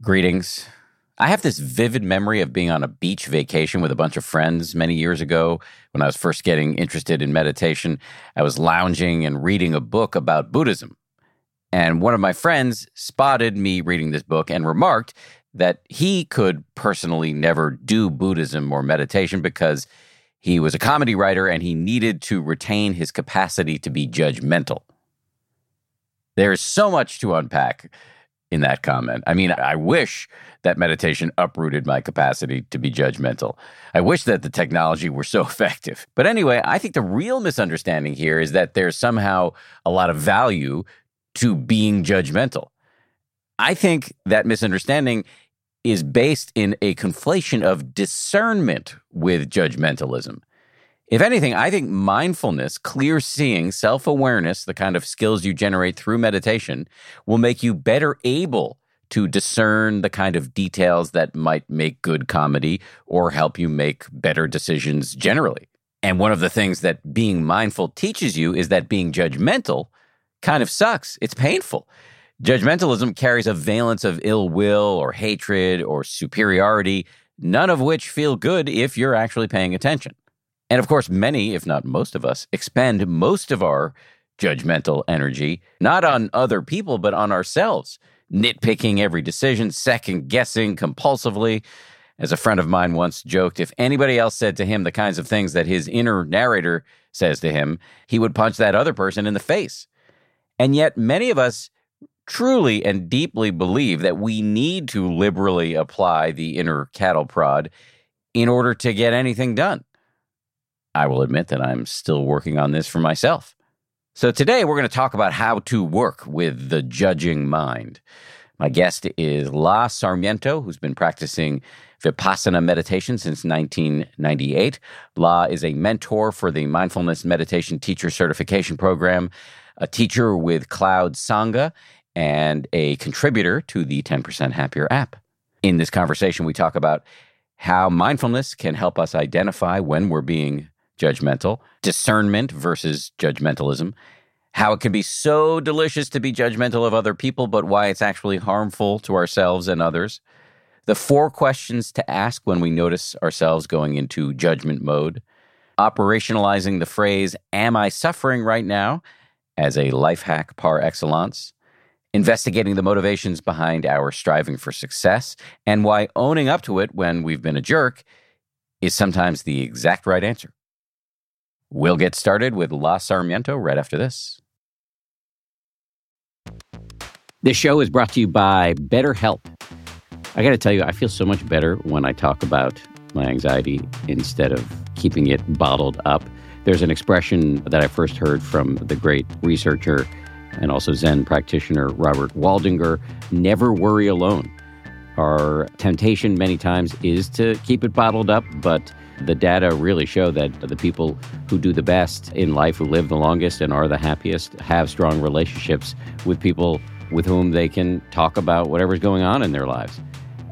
Greetings. I have this vivid memory of being on a beach vacation with a bunch of friends many years ago when I was first getting interested in meditation. I was lounging and reading a book about Buddhism. And one of my friends spotted me reading this book and remarked that he could personally never do Buddhism or meditation because he was a comedy writer and he needed to retain his capacity to be judgmental. There's so much to unpack in that comment. I mean, I wish that meditation uprooted my capacity to be judgmental. I wish that the technology were so effective. But anyway, I think the real misunderstanding here is that there's somehow a lot of value to being judgmental. I think that misunderstanding is based in a conflation of discernment with judgmentalism. If anything, I think mindfulness, clear seeing, self awareness, the kind of skills you generate through meditation, will make you better able to discern the kind of details that might make good comedy or help you make better decisions generally. And one of the things that being mindful teaches you is that being judgmental kind of sucks. It's painful. Judgmentalism carries a valence of ill will or hatred or superiority, none of which feel good if you're actually paying attention. And of course, many, if not most of us, expend most of our judgmental energy not on other people, but on ourselves, nitpicking every decision, second guessing compulsively. As a friend of mine once joked, if anybody else said to him the kinds of things that his inner narrator says to him, he would punch that other person in the face. And yet, many of us truly and deeply believe that we need to liberally apply the inner cattle prod in order to get anything done. I will admit that I'm still working on this for myself. So today we're going to talk about how to work with the judging mind. My guest is La Sarmiento, who's been practicing Vipassana meditation since 1998. La is a mentor for the Mindfulness Meditation Teacher Certification Program, a teacher with Cloud Sangha, and a contributor to the 10% Happier app. In this conversation, we talk about how mindfulness can help us identify when we're being judgmental, discernment versus judgmentalism, how it can be so delicious to be judgmental of other people, but why it's actually harmful to ourselves and others, the four questions to ask when we notice ourselves going into judgment mode, operationalizing the phrase, Am I suffering right now? as a life hack par excellence, investigating the motivations behind our striving for success, and why owning up to it when we've been a jerk is sometimes the exact right answer. We'll get started with La Sarmiento right after this. This show is brought to you by BetterHelp. I got to tell you, I feel so much better when I talk about my anxiety instead of keeping it bottled up. There's an expression that I first heard from the great researcher and also Zen practitioner Robert Waldinger never worry alone. Our temptation many times is to keep it bottled up, but the data really show that the people who do the best in life, who live the longest and are the happiest, have strong relationships with people with whom they can talk about whatever's going on in their lives.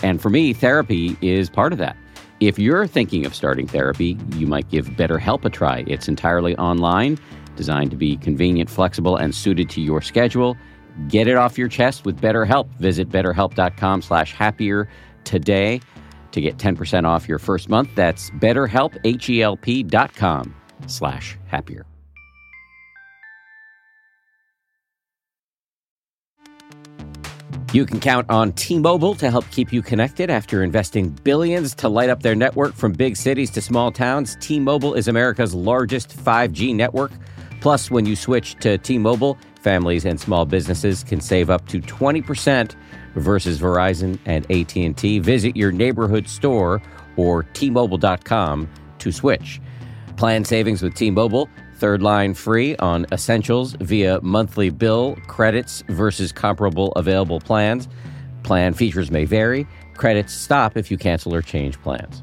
And for me, therapy is part of that. If you're thinking of starting therapy, you might give BetterHelp a try. It's entirely online, designed to be convenient, flexible, and suited to your schedule. Get it off your chest with BetterHelp. Visit betterhelp.com slash happier today to get 10% off your first month. That's betterhelp, H-E-L-P dot com slash happier. You can count on T-Mobile to help keep you connected after investing billions to light up their network from big cities to small towns. T-Mobile is America's largest 5G network. Plus, when you switch to T-Mobile, families and small businesses can save up to 20% versus Verizon and AT&T. Visit your neighborhood store or tmobile.com to switch. Plan savings with T-Mobile, third line free on essentials via monthly bill credits versus comparable available plans. plan. Features may vary. Credits stop if you cancel or change plans.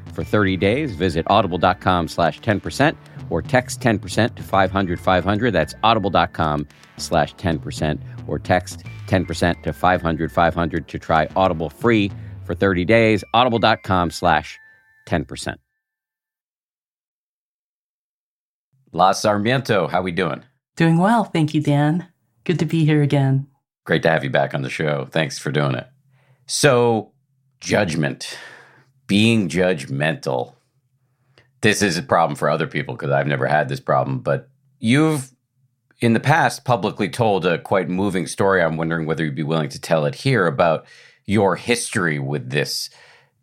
for 30 days. Visit audible.com slash 10% or text 10% to 500 500. That's audible.com slash 10% or text 10% to 500 500 to try Audible free for 30 days. Audible.com slash 10%. La Sarmiento, how we doing? Doing well, thank you, Dan. Good to be here again. Great to have you back on the show. Thanks for doing it. So, judgment, being judgmental this is a problem for other people because I've never had this problem, but you've in the past publicly told a quite moving story. I'm wondering whether you'd be willing to tell it here about your history with this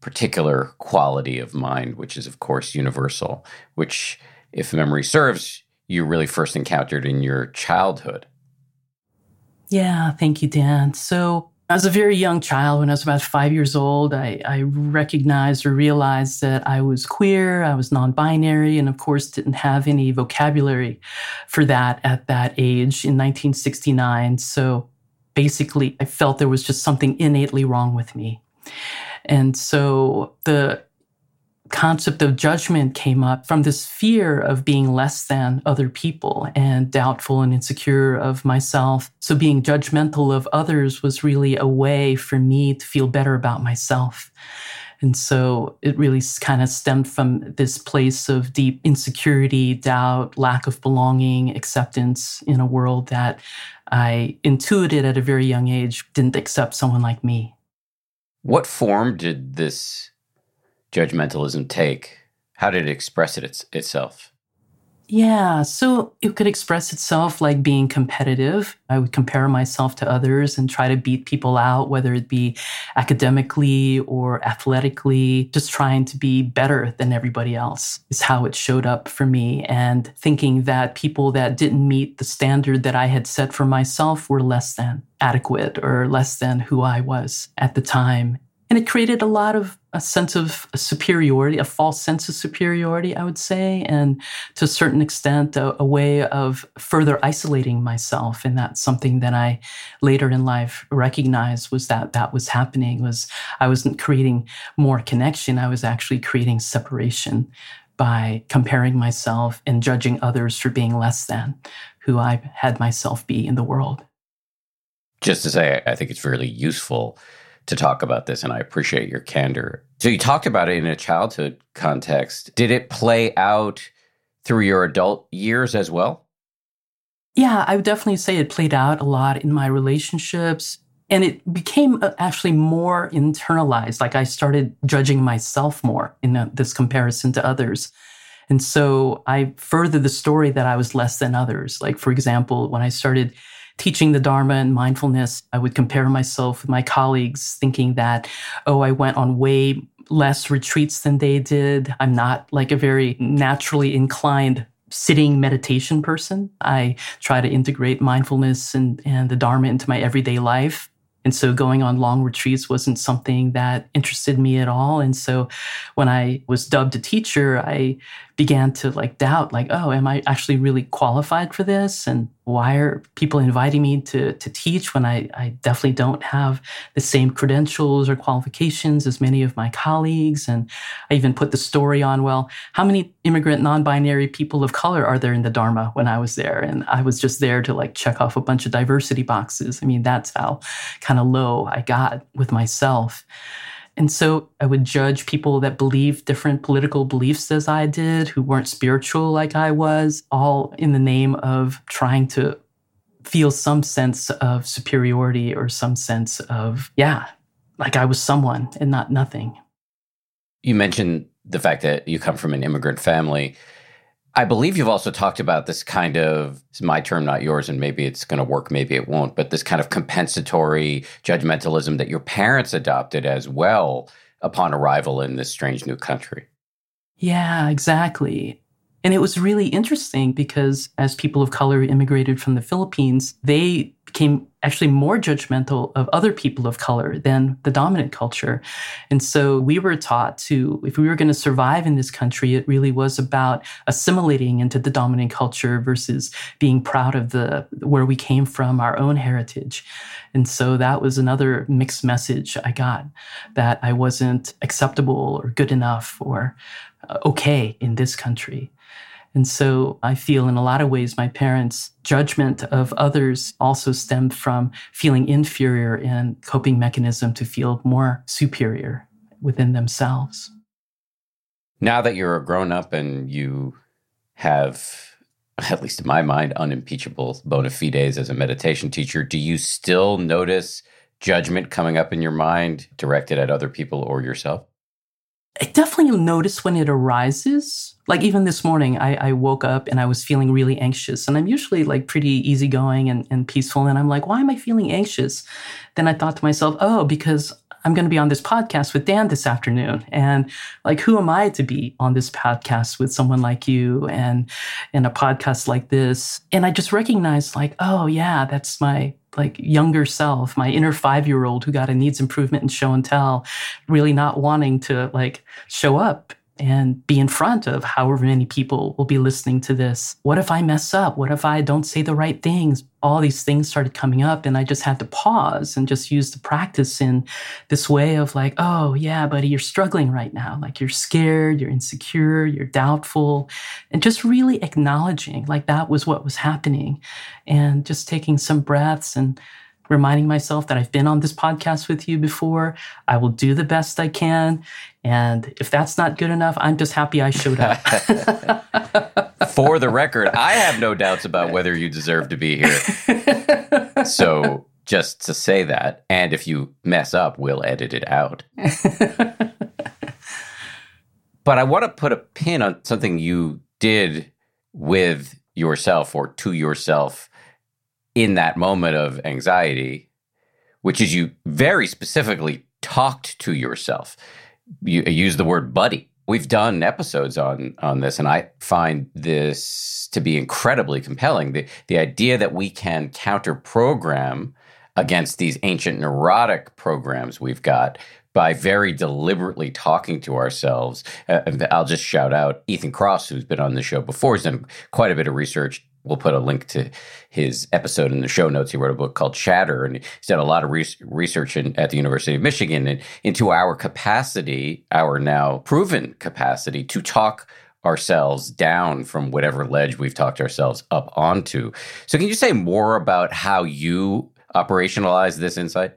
particular quality of mind, which is, of course, universal, which, if memory serves, you really first encountered in your childhood. Yeah, thank you, Dan. So, as a very young child, when I was about five years old, I, I, recognized or realized that I was queer, I was non binary, and of course didn't have any vocabulary for that at that age in 1969. So basically, I felt there was just something innately wrong with me. And so the concept of judgment came up from this fear of being less than other people and doubtful and insecure of myself. So being judgmental of others was really a way for me to feel better about myself. And so it really kind of stemmed from this place of deep insecurity, doubt, lack of belonging, acceptance in a world that I intuited at a very young age didn't accept someone like me. What form did this judgmentalism take? How did it express it its, itself? Yeah, so it could express itself like being competitive. I would compare myself to others and try to beat people out, whether it be academically or athletically, just trying to be better than everybody else is how it showed up for me. And thinking that people that didn't meet the standard that I had set for myself were less than adequate or less than who I was at the time. And it created a lot of a sense of superiority, a false sense of superiority, I would say, and to a certain extent, a, a, way of further isolating myself. And that's something that I later in life recognized was that that was happening. Was I wasn't creating more connection; I was actually creating separation by comparing myself and judging others for being less than who I had myself be in the world. Just to say, I think it's really useful to talk about this, and I appreciate your candor. So, you talked about it in a childhood context. Did it play out through your adult years as well? Yeah, I would definitely say it played out a lot in my relationships. And it became uh, actually more internalized. Like I started judging myself more in uh, this comparison to others. And so I furthered the story that I was less than others. Like, for example, when I started teaching the Dharma and mindfulness, I would compare myself with my colleagues, thinking that, oh, I went on way less retreats than they did. I'm not like a very naturally inclined sitting meditation person. I try to integrate mindfulness and, and the Dharma into my everyday life. And so going on long retreats wasn't something that interested me at all. And so when I was dubbed a teacher, I began to like doubt, like, oh, am I actually really qualified for this? And why are people inviting me to, to teach when I, I definitely don't have the same credentials or qualifications as many of my colleagues? And I even put the story on, well, how many immigrant non-binary people of color are there in the Dharma when I was there? And I was just there to like check off a bunch of diversity boxes. I mean, that's how kind of low I got with myself. And so I would judge people that believed different political beliefs as I did, who weren't spiritual like I was, all in the name of trying to feel some sense of superiority or some sense of, yeah, like I was someone and not nothing. You mentioned the fact that you come from an immigrant family. I believe you've also talked about this kind of, it's my term, not yours, and maybe it's going to work, maybe it won't, but this kind of compensatory judgmentalism that your parents adopted as well upon arrival in this strange new country. Yeah, exactly. And it was really interesting because as people of color immigrated from the Philippines, they became actually more judgmental of other people of color than the dominant culture. And so we were taught to, if we were going to survive in this country, it really was about assimilating into the dominant culture versus being proud of the where we came from, our own heritage. And so that was another mixed message I got that I wasn't acceptable or good enough or uh, okay in this country. And so I feel in a lot of ways my parents' judgment of others also stemmed from feeling inferior and coping mechanism to feel more superior within themselves. Now that you're a grown up and you have, at least in my mind, unimpeachable bona fides as a meditation teacher, do you still notice judgment coming up in your mind directed at other people or yourself? I definitely notice when it arises. Like even this morning, I, I, woke up and I was feeling really anxious. And I'm usually like pretty easygoing and, and peaceful. And I'm like, why am I feeling anxious? Then I thought to myself, oh, because I'm going to be on this podcast with Dan this afternoon. And like, who am I to be on this podcast with someone like you and in a podcast like this? And I just recognized like, oh yeah, that's my like younger self, my inner five year old who got a needs improvement in show and tell, really not wanting to like show up and be in front of however many people will be listening to this. What if I mess up? What if I don't say the right things? All these things started coming up, and I just had to pause and just use the practice in this way of like, oh, yeah, buddy, you're struggling right now. Like you're scared, you're insecure, you're doubtful, and just really acknowledging like that was what was happening and just taking some breaths and reminding myself that I've been on this podcast with you before. I will do the best I can. And if that's not good enough, I'm just happy I showed up. For the record, I have no doubts about whether you deserve to be here. So just to say that, and if you mess up, we'll edit it out. but I want to put a pin on something you did with yourself or to yourself in that moment of anxiety, which is you very specifically talked to yourself. You use the word buddy. We've done episodes on on this, and I find this to be incredibly compelling. The the idea that we can counter program against these ancient neurotic programs we've got by very deliberately talking to ourselves. Uh, I'll just shout out Ethan Kross, who's been on the show before. He's done quite a bit of research we'll put a link to his episode in the show notes. He wrote a book called Chatter, and he's done a lot of re- research in, at the University of Michigan and into our capacity, our now proven capacity to talk ourselves down from whatever ledge we've talked ourselves up onto. So, can you say more about how you operationalize this insight?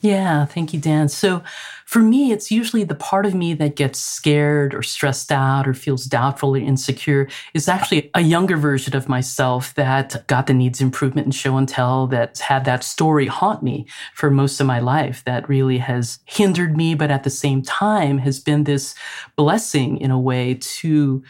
Yeah, thank you, Dan. So for me, it's usually the part of me that gets scared or stressed out or feels doubtful or insecure is actually a younger version of myself that got the needs improvement in show and tell that had that story haunt me for most of my life that really has hindered me, but at the same time has been this blessing in a way to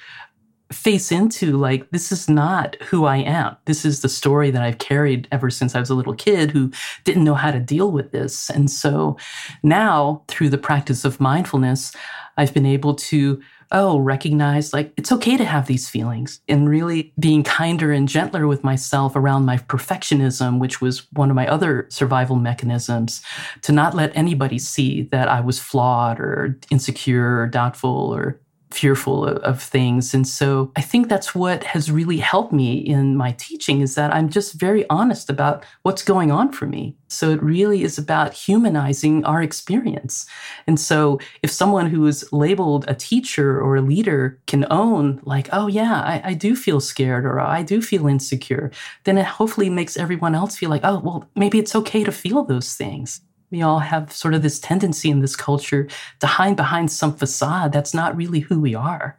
face into like this is not who I am. This is the story that I've carried ever since I was a little kid who didn't know how to deal with this. And so now through the practice of mindfulness, I've been able to oh, recognize like it's okay to have these feelings and really being kinder and gentler with myself around my perfectionism, which was one of my other survival mechanisms, to not let anybody see that I was flawed or insecure or doubtful or fearful of, of, things. And so I think that's what has really helped me in my teaching is that I'm just very honest about what's going on for me. So it really is about humanizing our experience. And so if someone who is labeled a teacher or a leader can own, like, oh, yeah, I, I do feel scared or I do feel insecure, then it hopefully makes everyone else feel like, oh, well, maybe it's okay to feel those things. We all have sort of this tendency in this culture to hide behind some facade that's not really who we are.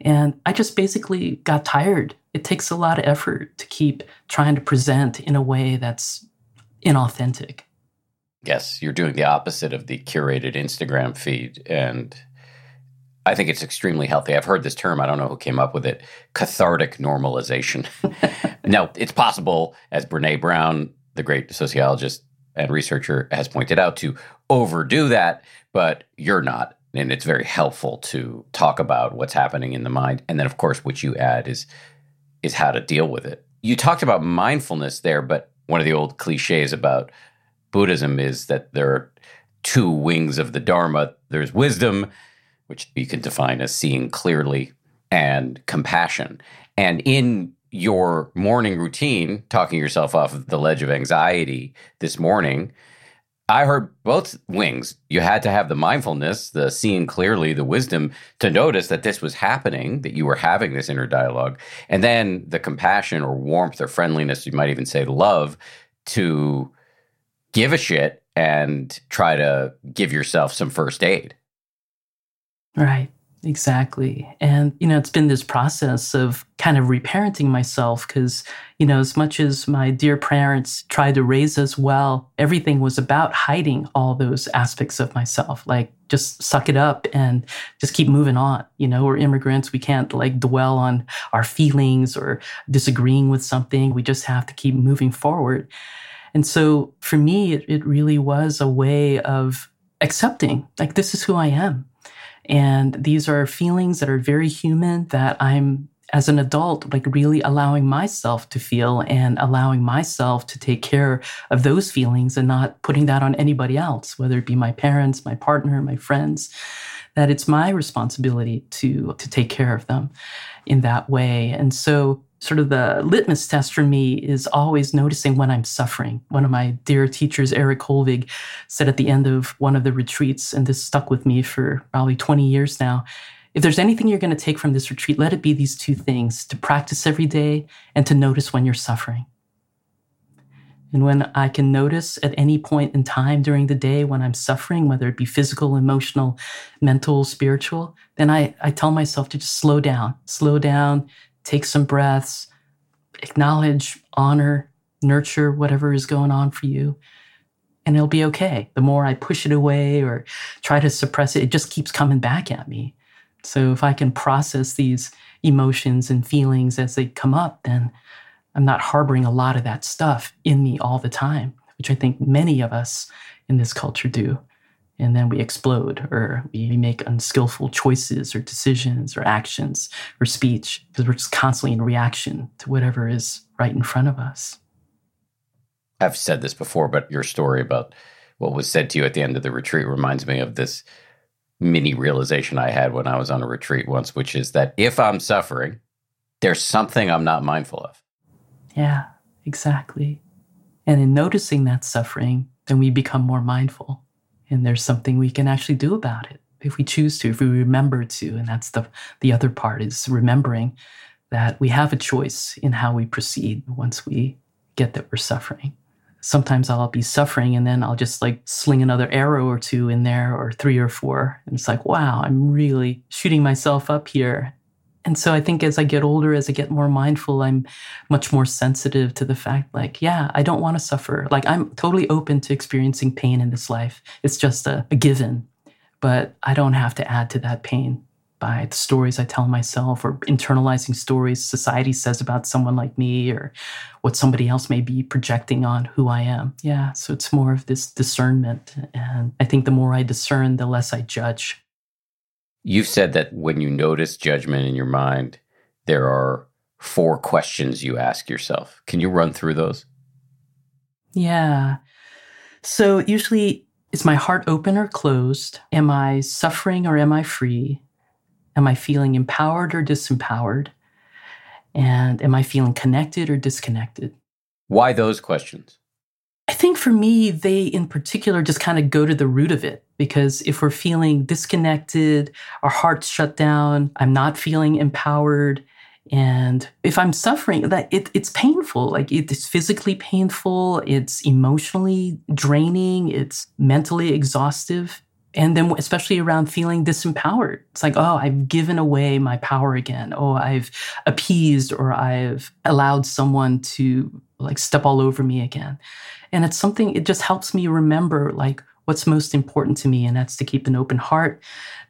And I just basically got tired. It takes a lot of effort to keep trying to present in a way that's inauthentic. Yes, you're doing the opposite of the curated Instagram feed. And I think it's extremely healthy. I've heard this term, I don't know who came up with it cathartic normalization. now, it's possible, as Brene Brown, the great sociologist and researcher, has pointed out, to overdo that, but you're not. And it's very helpful to talk about what's happening in the mind. And then of course what you add is is how to deal with it. You talked about mindfulness there but one of the old cliches about buddhism is that there are two wings of the dharma. There's wisdom which you can define as seeing clearly and compassion. And in your morning routine talking yourself off of the ledge of anxiety this morning I heard both wings. You had to have the mindfulness, the seeing clearly, the wisdom to notice that this was happening, that you were having this inner dialogue. And then the compassion or warmth or friendliness, you might even say love, to give a shit and try to give yourself some first aid. Right. Exactly. And, you know, it's been this process of kind of reparenting myself because, you know, as much as my dear parents tried to raise us well, everything was about hiding all those aspects of myself. Like, just suck it up and just keep moving on. You know, we're immigrants. We can't like dwell on our feelings or disagreeing with something. We just have to keep moving forward. And so for me, it, it really was a way of accepting, like, this is who I am and these are feelings that are very human that I'm, as an adult, like really allowing myself to feel and allowing myself to take care of those feelings and not putting that on anybody else, whether it be my parents, my partner, my friends, that it's my responsibility to, to take care of them in that way. And so sort of the litmus test for me is always noticing when I'm suffering. One of my dear teachers, Eric Kolvig, said at the end of one of the retreats, and this stuck with me for probably 20 years now. If there's anything you're going to take from this retreat, let it be these two things to practice every day and to notice when you're suffering. And when I can notice at any point in time during the day when I'm suffering, whether it be physical, emotional, mental, spiritual, then I, I tell myself to just slow down, slow down, take some breaths, acknowledge, honor, nurture whatever is going on for you. And it'll be okay. The more I push it away or try to suppress it, it just keeps coming back at me. So if I can process these emotions and feelings as they come up, then I'm not harboring a lot of that stuff in me all the time, which I think many of us in this culture do and then we explode or we make unskillful choices or decisions or actions or speech because we're just constantly in reaction to whatever is right in front of us. I've said this before, but your story about what was said to you at the end of the retreat reminds me of this mini realization I had when I was on a retreat once, which is that if I'm suffering, there's something I'm not mindful of. Yeah, exactly. And in noticing that suffering, then we become more mindful and there's something we can actually do about it if we choose to if we remember to and that's the the other part is remembering that we have a choice in how we proceed once we get that we're suffering. Sometimes i'll be suffering and then i'll just like sling another arrow or two in there or three or four and it's like wow i'm really shooting myself up here and so I think as I get older, as I get more mindful, I'm much more sensitive to the fact like, yeah, I don't want to suffer. Like I'm totally open to experiencing pain in this life. It's just a, a given. But I don't have to add to that pain by the stories I tell myself or internalizing stories society says about someone like me or what somebody else may be projecting on who I am. Yeah. So it's more of this discernment. And I think the more I discern, the less I judge. You've said that when you notice judgment in your mind, there are four questions you ask yourself. Can you run through those? Yeah. So usually, is my heart open or closed? Am I suffering or am I free? Am I feeling empowered or disempowered? And am I feeling connected or disconnected? Why those questions? I think for me, they in particular just kind of go to the root of it. Because if we're feeling disconnected, our heart's shut down, I'm not feeling empowered, And if I'm suffering, that it, it's painful. Like it's physically painful. It's emotionally draining. It's mentally exhaustive. And then especially around feeling disempowered. It's like, oh, I've given away my power again. Oh, I've appeased or I've allowed someone to like step all over me again. And it's something, it just helps me remember like what's most important to me. And that's to keep an open heart,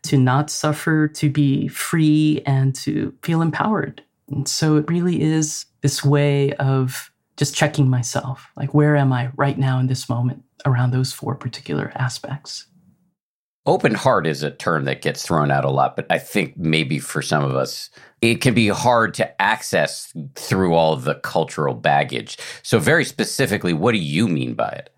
to not suffer, to be free, and to feel empowered. And so it really is this way of just checking myself like, where am I right now in this moment around those four particular aspects? Open heart is a term that gets thrown out a lot, but I think maybe for some of us, it can be hard to access through all the cultural baggage. So, very specifically, what do you mean by it?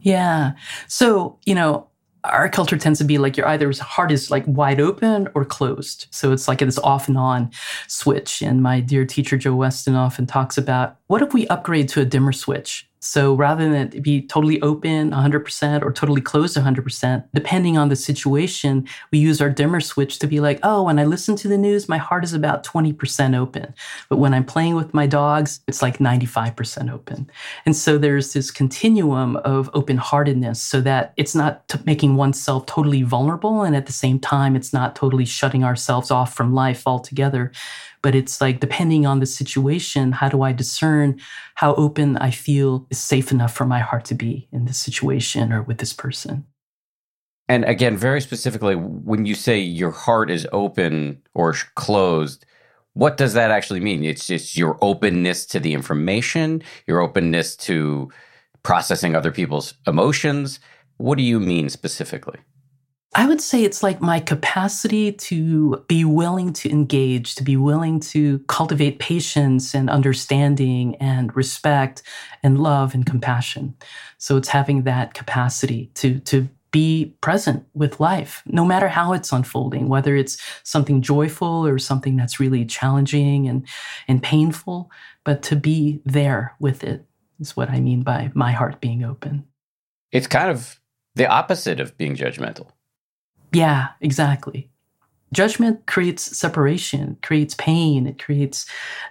Yeah. So, you know, our culture tends to be like your either heart is like wide open or closed. So it's like this off and on switch. And my dear teacher, Joe Weston, often talks about what if we upgrade to a dimmer switch? So rather than be totally open 100% or totally closed 100%, depending on the situation, we use our dimmer switch to be like, oh, when I listen to the news, my heart is about 20% open. But when I'm playing with my dogs, it's like 95% open. And so there's this continuum of open heartedness so that it's not t- making oneself totally vulnerable. And at the same time, it's not totally shutting ourselves off from life altogether but it's like depending on the situation, how do I discern how open I feel is safe enough for my heart to be in this situation or with this person? And again, very specifically, when you say your heart is open or closed, what does that actually mean? It's just your openness to the information, your openness to processing other people's emotions. What do you mean specifically? I would say it's like my capacity to be willing to engage, to be willing to cultivate patience and understanding and respect and love and compassion. So it's having that capacity to, to be present with life, no matter how it's unfolding, whether it's something joyful or something that's really challenging and, and painful, but to be there with it is what I mean by my heart being open. It's kind of the opposite of being judgmental. Yeah, exactly. Judgment creates separation, creates pain, it creates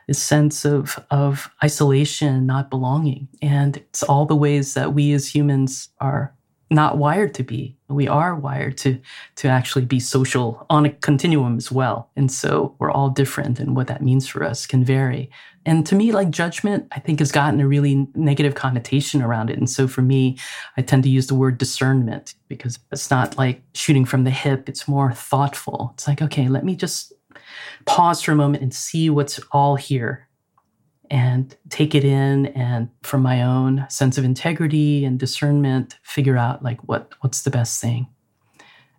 this sense of, of isolation, not belonging. And it's all the ways that we as humans are not wired to be. We are wired to to actually be social on a continuum as well. And so we're all different and what that means for us can vary. And to me, like judgment, I think has gotten a really negative connotation around it. And so for me, I tend to use the word discernment because it's not like shooting from the hip. It's more thoughtful. It's like, okay, let me just pause for a moment and see what's all here and take it in and from my own sense of integrity and discernment figure out like what what's the best thing.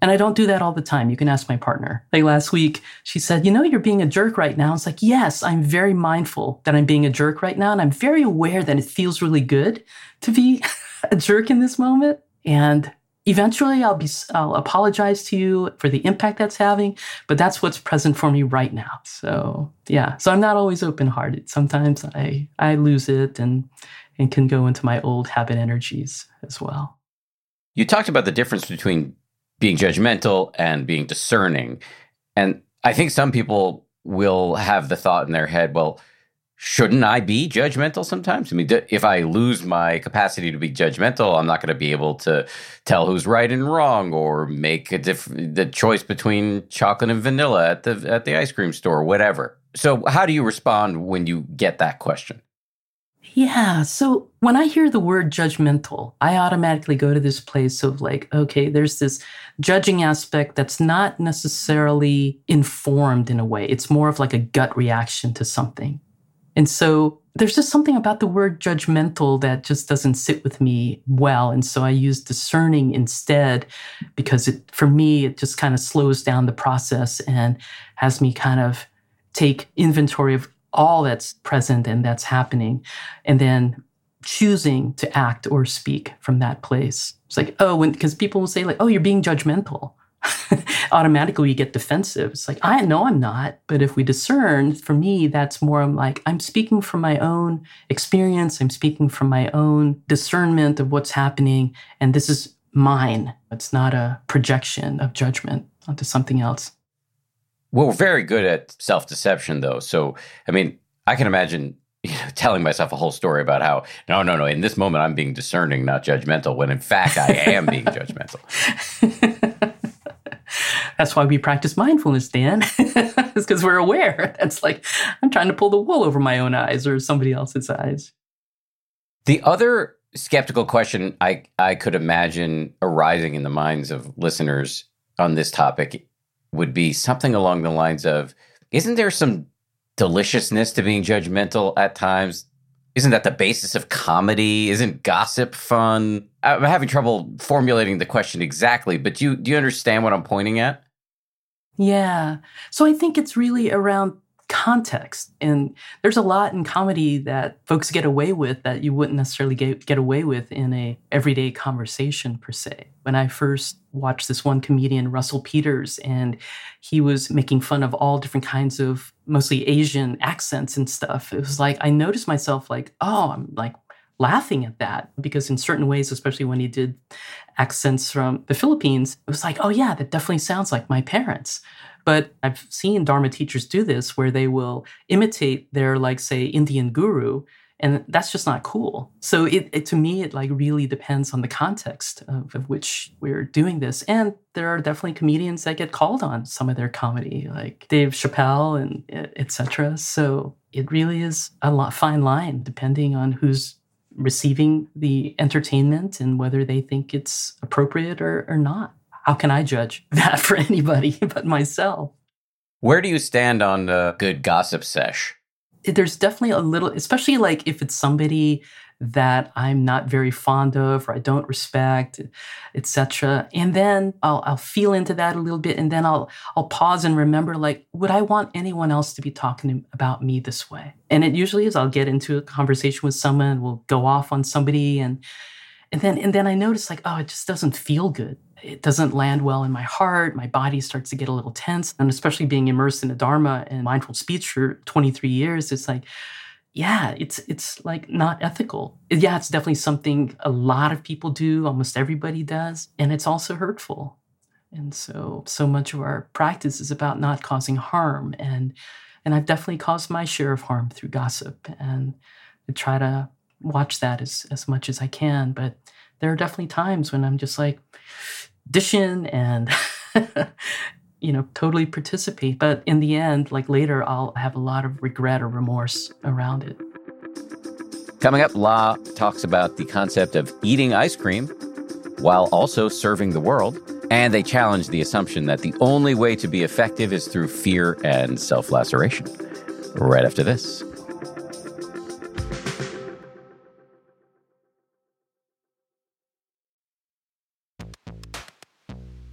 And i don't do that all the time. You can ask my partner. Like last week she said you know you're being a jerk right now. It's like yes i'm very mindful that i'm being a jerk right now and i'm very aware that it feels really good to be a jerk in this moment. And eventually I'll be I'll apologize to you for the impact that's having, but that's what's present for me right now. So yeah, so I'm not always open hearted. Sometimes I I lose it and and can go into my old habit energies as well. You talked about the difference between being judgmental and being discerning. And I think some people will have the thought in their head, well, shouldn't I be judgmental sometimes? I mean, if I lose my capacity to be judgmental, I'm not going to be able to tell who's right and wrong, or make a diff- the choice between chocolate and vanilla at the at the ice cream store, whatever. So, how do you respond when you get that question? Yeah. So when I hear the word judgmental, I automatically go to this place of like, okay, there's this judging aspect that's not necessarily informed in a way. It's more of like a gut reaction to something. And so there's just something about the word judgmental that just doesn't sit with me well. And so I use discerning instead because it, for me, it just kind of slows down the process and has me kind of take inventory of all that's present and that's happening. And then choosing to act or speak from that place. It's like, oh, because people will say, like, oh, you're being judgmental. automatically you get defensive. It's like, I know I'm not. But if we discern, for me, that's more I'm like I'm speaking from my own experience. I'm speaking from my own discernment of what's happening. And this is mine. It's not a projection of judgment onto something else. Well, we're very good at self deception, though. So, I mean, I can imagine you know, telling myself a whole story about how no, no, no. In this moment, I'm being discerning, not judgmental. When in fact, I am being judgmental. That's why we practice mindfulness, Dan. it's because we're aware. That's like I'm trying to pull the wool over my own eyes or somebody else's eyes. The other skeptical question I I could imagine arising in the minds of listeners on this topic would be something along the lines of, "Isn't there some deliciousness to being judgmental at times. Isn't that the basis of comedy? Isn't gossip fun? I'm having trouble formulating the question exactly, but do you, do you understand what I'm pointing at? Yeah. So I think it's really around context. And there's a lot in comedy that folks get away with that you wouldn't necessarily get, get away with in a everyday conversation per se. When I first watched this one comedian, Russell Peters, and he was making fun of all different kinds of mostly Asian accents and stuff. It was like I noticed myself like, oh, I'm like laughing at that because in certain ways, especially when he did accents from the Philippines, it was like, oh yeah, that definitely sounds like my parents. But I've seen Dharma teachers do this where they will imitate their, like, say, Indian guru, and that's just not cool. So it, it to me, it like really depends on the context of, of, which we're doing this. And there are definitely comedians that get called on some of their comedy, like Dave Chappelle and etc. So it really is a lot, fine line depending on who's receiving the entertainment and whether they think it's appropriate or, or not how can I judge that for anybody but myself? Where do you stand on the good gossip sesh? There's definitely a little, especially like if it's somebody that I'm not very fond of or I don't respect, etc. And then I'll, I'll feel into that a little bit, and then I'll I'll pause and remember like, would I want anyone else to be talking about me this way? And it usually is. I'll get into a conversation with someone, we'll go off on somebody, and and then and then I notice like, oh, it just doesn't feel good it doesn't land well in my heart. My body starts to get a little tense. And especially being immersed in a Dharma and mindful speech for 23 years, it's like, yeah, it's it's like not ethical. Yeah, it's definitely something a lot of people do, almost everybody does, and it's also hurtful. And so so much of our practice is about not causing harm and and I've definitely caused my share of harm through gossip and I try to watch that as as much as I can, but there are definitely times when I'm just like, audition and you know totally participate but in the end like later i'll have a lot of regret or remorse around it. Coming up la talks about the concept of eating ice cream while also serving the world and they challenge the assumption that the only way to be effective is through fear and self-laceration. Right after this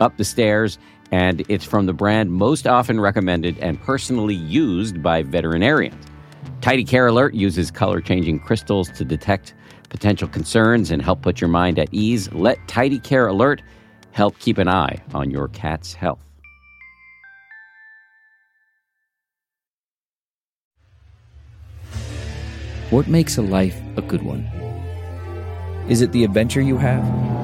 up the stairs, and it's from the brand most often recommended and personally used by veterinarians. Tidy Care Alert uses color changing crystals to detect potential concerns and help put your mind at ease. Let Tidy Care Alert help keep an eye on your cat's health. What makes a life a good one? Is it the adventure you have?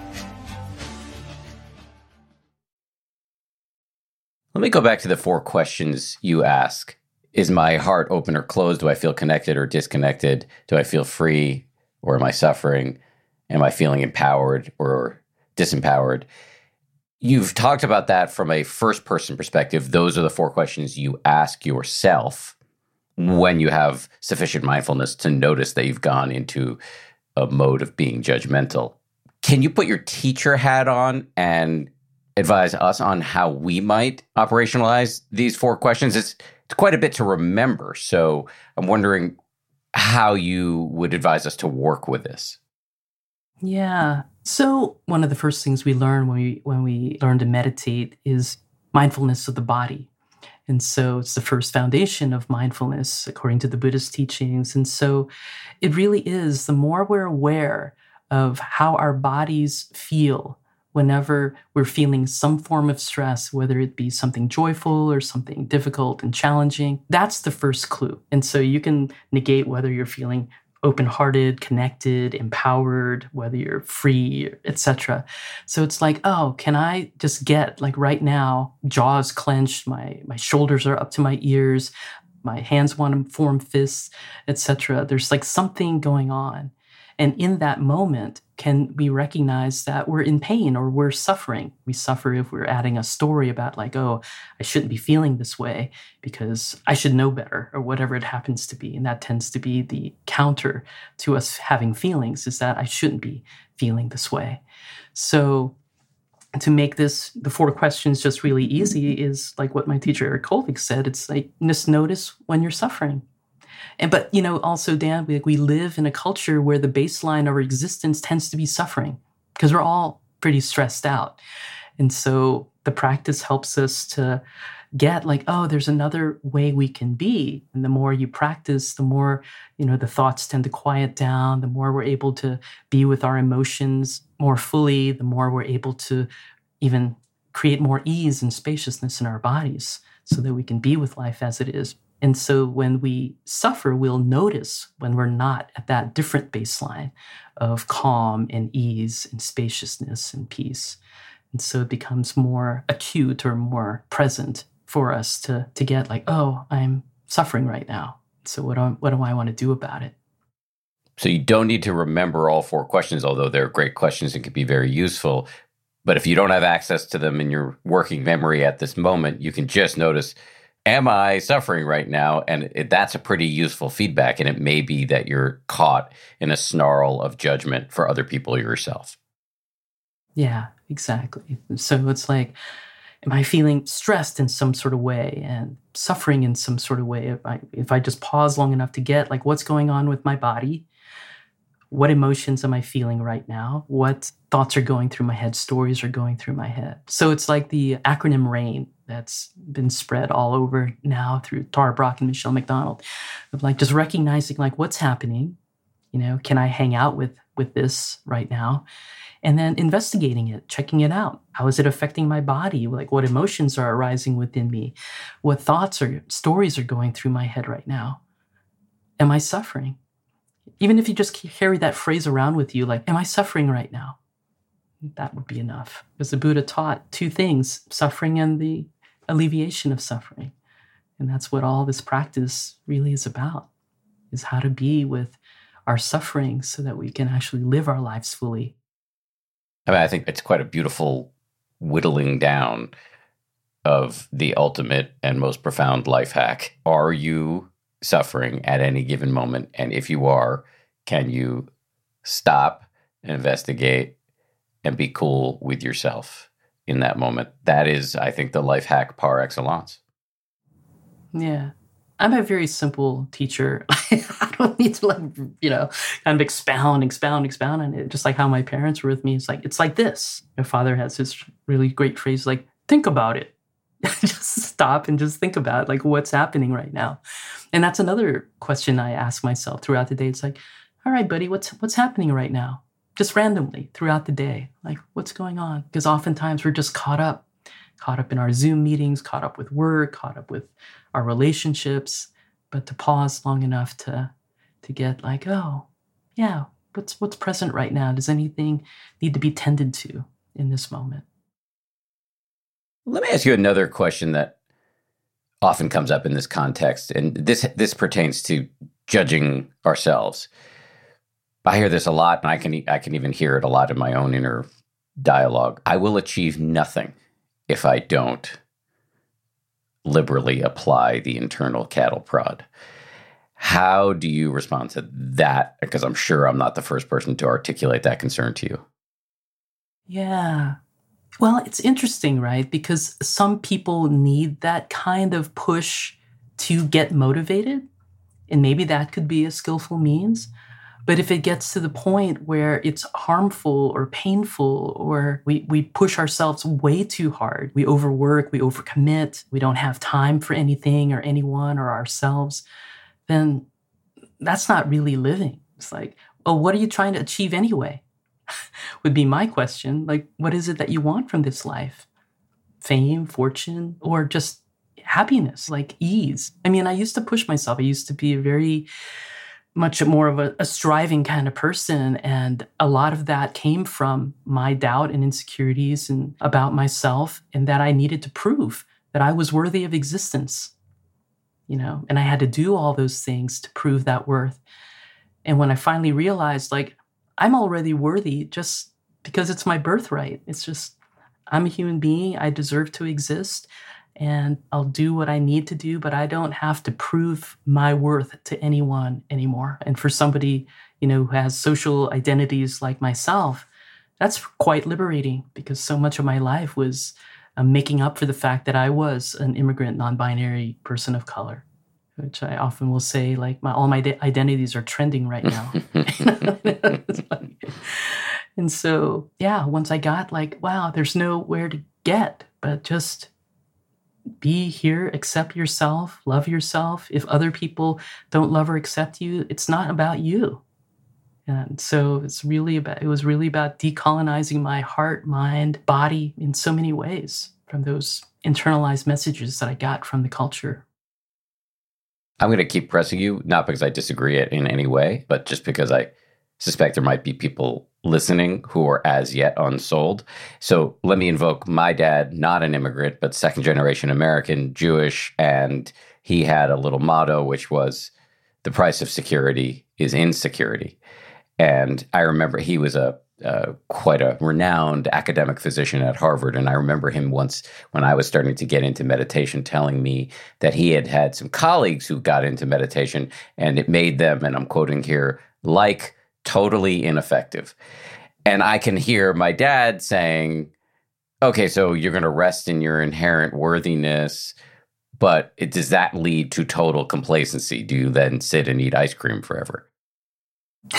Let me go back to the four questions you ask. Is my heart open or closed? Do I feel connected or disconnected? Do I feel free or am I suffering? Am I feeling empowered or disempowered? You've talked about that from a first person perspective. Those are the four questions you ask yourself. when you have sufficient mindfulness to notice that you've gone into a mode of being judgmental. Can you put your teacher hat on and advise us on how we might operationalize these four questions? It's, it's quite a bit to remember. So I'm wondering how you would advise us to work with this. Yeah. So one of the first things we learn when we when we learn to meditate is mindfulness of the body. And so it's the first foundation of mindfulness according to the Buddhist teachings. And so it really is the more we're aware of how our bodies feel whenever we're feeling some form of stress, whether it be something joyful or something difficult and challenging, that's the first clue. And so you can negate whether you're feeling open-hearted, connected, empowered, whether you're free, etc. So it's like, oh, can I just get like right now, jaws clenched, my my shoulders are up to my ears, my hands want to form fists, etc. There's like something going on. And in that moment, can we recognize that we're in pain or we're suffering? We suffer if we're adding a story about, like, oh, I shouldn't be feeling this way because I should know better or whatever it happens to be. And that tends to be the counter to us having feelings is that I shouldn't be feeling this way. So, to make this the four questions just really easy is like what my teacher Eric Kolvig said. It's like just notice when you're suffering and but you know, also Dan, we, like, we live in a culture where the baseline of our existence tends to be suffering because we're all pretty stressed out. And so the practice helps us to get like, oh, there's another way we can be. And the more you practice, the more, you know, the thoughts tend to quiet down, the more we're able to be with our emotions more fully, the more we're able to even create more ease and spaciousness in our bodies so that we can be with life as it is. And so when we suffer, we'll notice when we're not at that different baseline of calm and ease and spaciousness and peace. And so it becomes more acute or more present for us to, to get like, oh, I'm suffering right now. So what do, I, what do I want to do about it? So you don't need to remember all four questions, although they're great questions and can be very useful. But if you don't have access to them in your working memory at this moment, you can just notice am I suffering right now? And it, that's a pretty useful feedback. And it may be that you're caught in a snarl of judgment for other people yourself. Yeah, exactly. So it's like, am I feeling stressed in some sort of way and suffering in some sort of way? If I, if I just pause long enough to get like what's going on with my body, what emotions am I feeling right now? What thoughts are going through my head? Stories are going through my head. So it's like the acronym RAIN that's been spread all over now through Tara Brach and Michelle McDonald of like just recognizing like what's happening. You know, can I hang out with with this right now? And then investigating it, checking it out. How is it affecting my body? Like what emotions are arising within me? What thoughts or stories are going through my head right now? Am I suffering? Even if you just carry that phrase around with you, like, am I suffering right now? That would be enough. Because the Buddha taught two things suffering and the alleviation of suffering. And that's what all this practice really is about, is how to be with our suffering so that we can actually live our lives fully. I mean, I think it's quite a beautiful whittling down of the ultimate and most profound life hack. Are you suffering at any given moment? And if you are, can you stop, investigate, and be cool with yourself in that moment? That is, I think, the life hack par excellence. Yeah. I'm a very simple teacher. I don't need to like, you know, kind of expound, expound, expound on it. Just like how my parents were with me. It's like, it's like this. My father has this really great phrase like, think about it. just stop and just think about like what's happening right now. And that's another question I ask myself throughout the day. It's like, all right, buddy, what's what's happening right now? Just randomly throughout the day. Like, what's going on? Because oftentimes we're just caught up, caught up in our Zoom meetings, caught up with work, caught up with our relationships. But to pause long enough to to get like, oh, yeah, what's what's present right now? Does anything need to be tended to in this moment? Let me ask you another question that often comes up in this context, and this this pertains to judging ourselves. I hear this a lot, and I can I can even hear it a lot in my own inner dialogue. I will achieve nothing if I don't liberally apply the internal cattle prod. How do you respond to that? Because I'm sure I'm not the first person to articulate that concern to you. Yeah. Well, it's interesting, right? Because some people need that kind of push to get motivated. And maybe that could be a skillful means. But if it gets to the point where it's harmful or painful, or we, we push ourselves way too hard, we overwork, we overcommit, we don't have time for anything or anyone or ourselves, then that's not really living. It's like, oh, what are you trying to achieve anyway? Would be my question. Like, what is it that you want from this life? Fame, fortune, or just happiness, like ease? I mean, I used to push myself. I used to be a very much more of a, a, striving kind of person. And a lot of that came from my doubt and insecurities and about myself, and that I needed to prove that I was worthy of existence you know, and I had to do all those things to prove that worth. And when I finally realized, like, I'm already worthy just because it's my birthright, it's just, I'm a human being, I deserve to exist, and I'll do what I need to do, but I don't have to prove my worth to anyone anymore. And for somebody, you know, who has social identities like myself, that's quite liberating because so much of my life was um, making up for the fact that I was an immigrant, non-binary person of color, which I often will say, like my all my de- identities are trending right now. and so, yeah, once I got like, wow, there's nowhere to get, but just be here, accept yourself, love yourself. If other people don't love or accept you, it's not about you. And so it's really about, it was really about decolonizing my heart, mind, body in so many ways from those internalized messages that I got from the culture. I'm going to keep pressing you, not because I disagree it in any way, but just because I suspect there might be people listening who are as yet unsold. So let me invoke my dad, not an immigrant, but second generation American, Jewish. And he had a little motto, which was the price of security is insecurity. And I remember he was a uh, quite a renowned academic physician at Harvard. And I remember him once when I was starting to get into meditation telling me that he had had some colleagues who got into meditation and it made them, and I'm quoting here, like totally ineffective. And I can hear my dad saying, okay, so you're going to rest in your inherent worthiness. But it, does that lead to total complacency? Do you then sit and eat ice cream forever?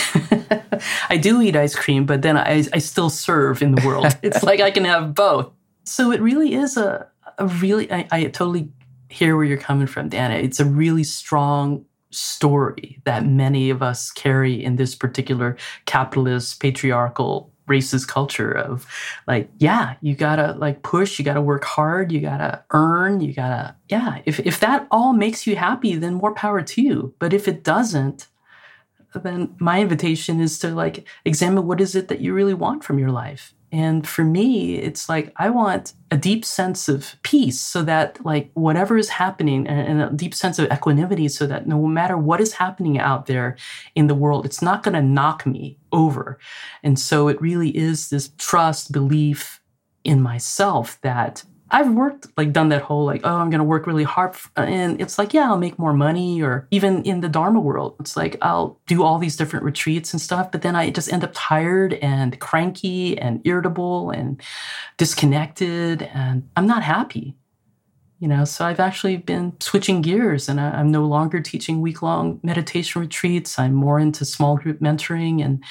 I do eat ice cream, but then I, I still serve in the world. it's like I can have both. So it really is a, a really, I, I totally hear where you're coming from, Dana. It's a really strong story that many of us carry in this particular capitalist, patriarchal, racist culture of like, yeah, you gotta like push, you gotta work hard, you gotta earn, you gotta, yeah. If, if that all makes you happy, then more power to you. But if it doesn't, then my invitation is to like examine what is it that you really want from your life. And for me, it's like I want a deep sense of peace so that, like, whatever is happening and, a deep sense of equanimity so that no matter what is happening out there in the world, it's not going to knock me over. And so it really is this trust, belief in myself that I've worked like done that whole like oh I'm gonna work really hard and it's like yeah I'll make more money or even in the Dharma world it's like I'll do all these different retreats and stuff but then I just end up tired and cranky and irritable and disconnected and I'm not happy you know so i've actually been switching gears and I, am no longer teaching week-long meditation retreats. I'm more into small group mentoring and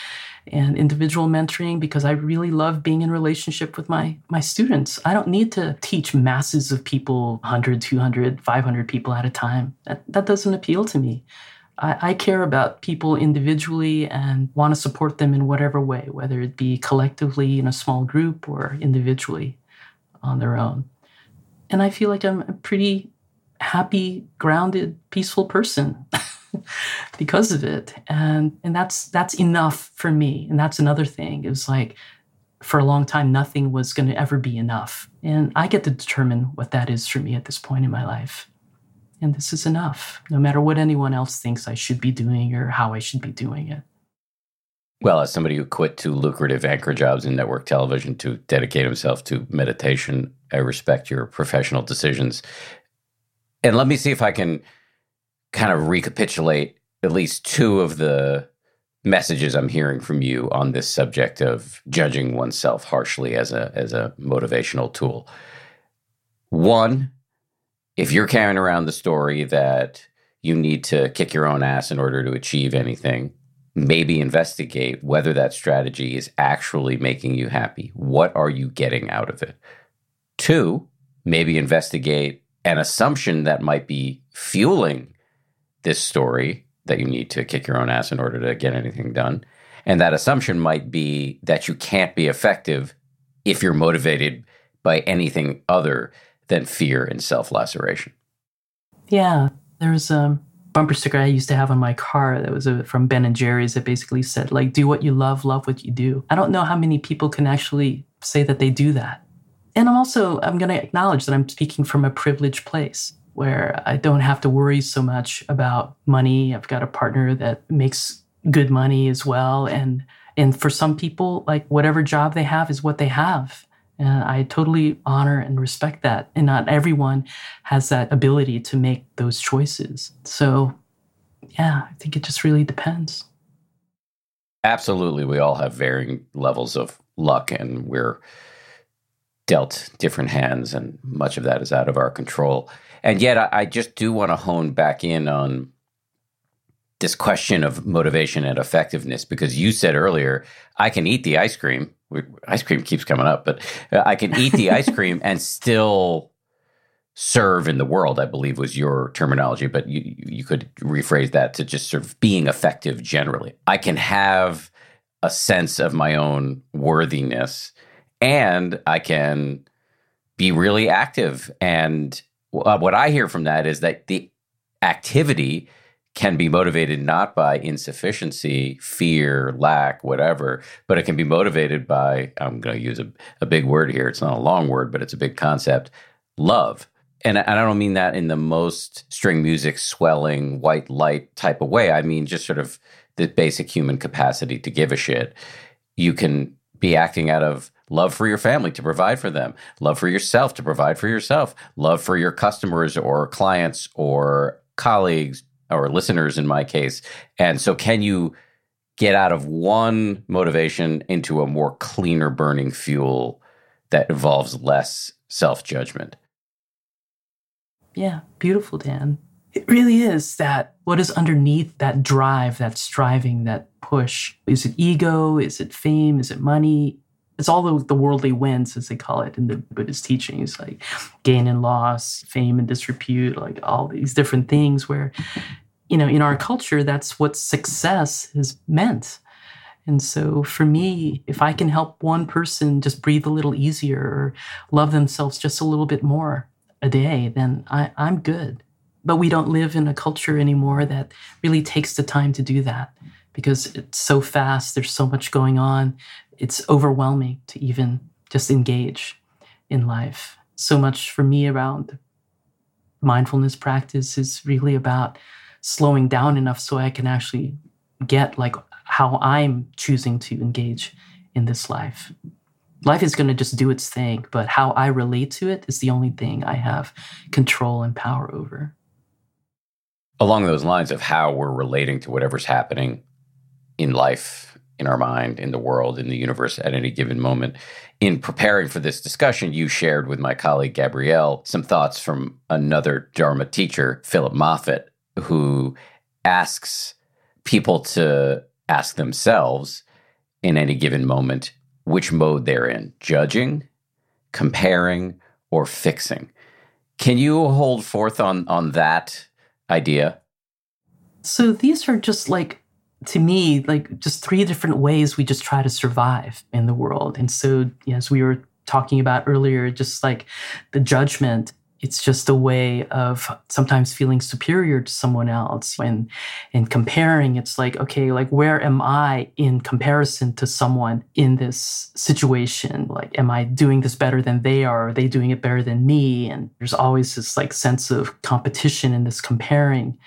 and individual mentoring because i really love being in relationship with my my students. I don't need to teach masses of people 100 200 500 people at a time. That, that doesn't appeal to me. I, I care about people individually and want to support them in whatever way whether it be collectively in a small group or individually on their own and I feel like I'm a pretty happy, grounded, peaceful person because of it. And and that's that's enough for me. And that's another thing. It was like for a long time nothing was going to ever be enough. And I get to determine what that is for me at this point in my life. And this is enough, no matter what anyone else thinks I should be doing or how I should be doing it. Well, as somebody who quit two lucrative anchor jobs in network television to dedicate himself to meditation, I respect your professional decisions. And let me see if I can kind of recapitulate at least two of the messages I'm hearing from you on this subject of judging oneself harshly as a as a motivational tool. One, if you're carrying around the story that you need to kick your own ass in order to achieve anything, maybe investigate whether that strategy is actually making you happy. What are you getting out of it? Two, maybe investigate an assumption that might be fueling this story that you need to kick your own ass in order to get anything done. And that assumption might be that you can't be effective if you're motivated by anything other than fear and self laceration. Yeah, there's a bumper sticker I used to have on my car that was a, from Ben and Jerry's that basically said, like, do what you love, love what you do. I don't know how many people can actually say that they do that. And I'm also, I'm going to acknowledge that I'm speaking from a privileged place where I don't have to worry so much about money. I've got a partner that makes good money as well. And, and for some people, like whatever job they have is what they have. And I totally honor and respect that. And not everyone has that ability to make those choices. So, yeah, I think it just really depends. Absolutely. We all have varying levels of luck, and we're dealt different hands, and much of that is out of our control. And yet, I, I just do want to hone back in on this question of motivation and effectiveness because you said earlier, I can eat the ice cream. Ice cream keeps coming up, but uh, I can eat the ice cream and still serve in the world, I believe was your terminology, but you, you could rephrase that to just sort of being effective generally. I can have a sense of my own worthiness and I can be really active and uh, what I hear from that is that the activity can be motivated not by insufficiency, fear, lack, whatever, but it can be motivated by, I'm going to use a, a big word here. It's not a long word, but it's a big concept love. And, and I don't mean that in the most string music swelling, white light type of way. I mean just sort of the basic human capacity to give a shit. You can be acting out of love for your family to provide for them, love for yourself to provide for yourself, love for your customers or clients or colleagues or listeners in my case. And so, can you get out of one motivation into a more cleaner burning fuel that involves less self judgment? Yeah, beautiful, Dan. It really is that what is underneath that drive, that striving, that push? Is it ego? Is it fame? Is it money? It's all the, the worldly winds, as they call it in the Buddhist teachings, like gain and loss, fame and disrepute, like all these different things where, you know, in our culture, that's what success is meant. And so for me, if I can help one person just breathe a little easier or love themselves just a little bit more a day, then I, I'm good. But we don't live in a culture anymore that really takes the time to do that because it's so fast. There's so much going on it's overwhelming to even just engage in life. So much for me around mindfulness practice is really about slowing down enough so I can actually get like how I'm choosing to engage in this life. Life is going to just do its thing, but how I relate to it is the only thing I have control and power over. Along those lines of how we're relating to whatever's happening in life in our mind, in the world, in the universe at any given moment. In preparing for this discussion, you shared with my colleague Gabrielle some thoughts from another Dharma teacher, Philip Moffitt, who asks people to ask themselves in any given moment which mode they're in judging, comparing, or fixing. Can you hold forth on, on that idea? So these are just like to me, like just three different ways we just try to survive in the world. And so, as we were talking about earlier, just like the judgment, it's just a way of sometimes feeling superior to someone else. When in comparing, it's like, okay, like where am I in comparison to someone in this situation? Like, am I doing this better than they are? Are they doing it better than me? And there's always this like sense of competition and this comparing.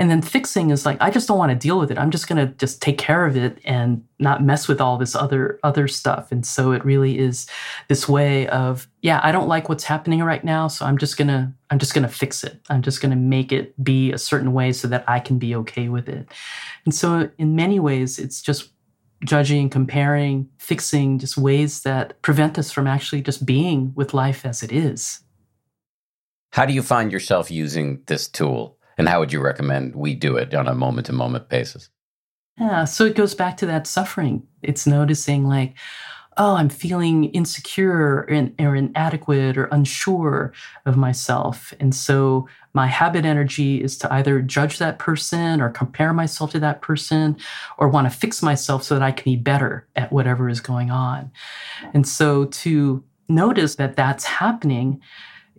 And then fixing is like, I just don't want to deal with it. I'm just going to just take care of it and not mess with all this other, other stuff. And so it really is this way of, yeah, I don't like what's happening right now. So I'm just going to, I'm just going to fix it. I'm just going to make it be a certain way so that I can be okay with it. And so in many ways, it's just judging, comparing, fixing, just ways that prevent us from actually just being with life as it is. How do you find yourself using this tool? And how would you recommend we do it on a moment to moment basis? Yeah, so it goes back to that suffering. It's noticing, like, oh, I'm feeling insecure or, inadequate or unsure of myself. And so my habit energy is to either judge that person or compare myself to that person or want to fix myself so that I can be better at whatever is going on. And so to notice that that's happening,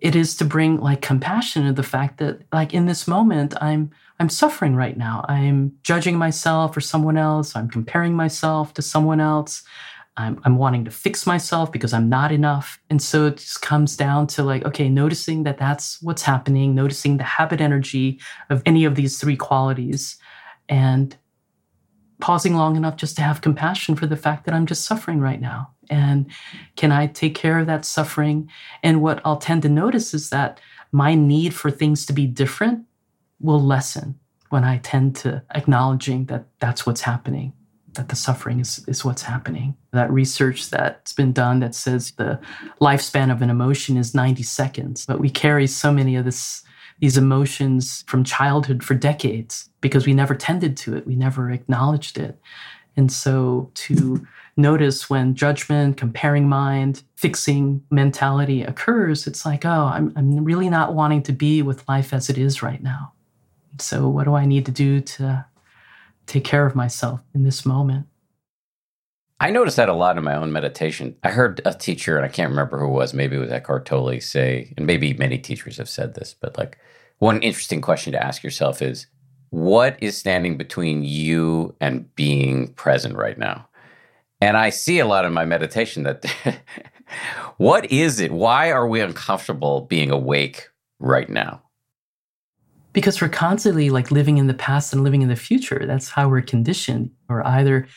it is to bring like compassion to the fact that like in this moment I'm I'm suffering right now. I'm judging myself or someone else. I'm comparing myself to someone else. I'm, I'm wanting to fix myself because I'm not enough. And so it just comes down to like, okay, noticing that that's what's happening, noticing the habit energy of any of these three qualities, and pausing long enough just to have compassion for the fact that I'm just suffering right now. And can I take care of that suffering? And what I'll tend to notice is that my need for things to be different will lessen when I tend to acknowledging that that's what's happening that the suffering is, is what's happening. That research that's been done that says the lifespan of an emotion is 90 seconds, but we carry so many of this, these emotions from childhood for decades because we never tended to it, we never acknowledged it. And so to notice when judgment, comparing mind, fixing mentality occurs, it's like, oh, I'm, I'm really not wanting to be with life as it is right now. So, what do I need to do to take care of myself in this moment. I noticed that a lot in my own meditation. I heard a teacher, and I can't remember who it was, maybe it was Eckhart Tolle, say, and maybe many teachers have said this, but like one interesting question to ask yourself is what is standing between you and being present right now? And I see a lot in my meditation that what is it? Why are we uncomfortable being awake right now? because we're constantly like living in the past and living in the future. That's how we're conditioned. We're either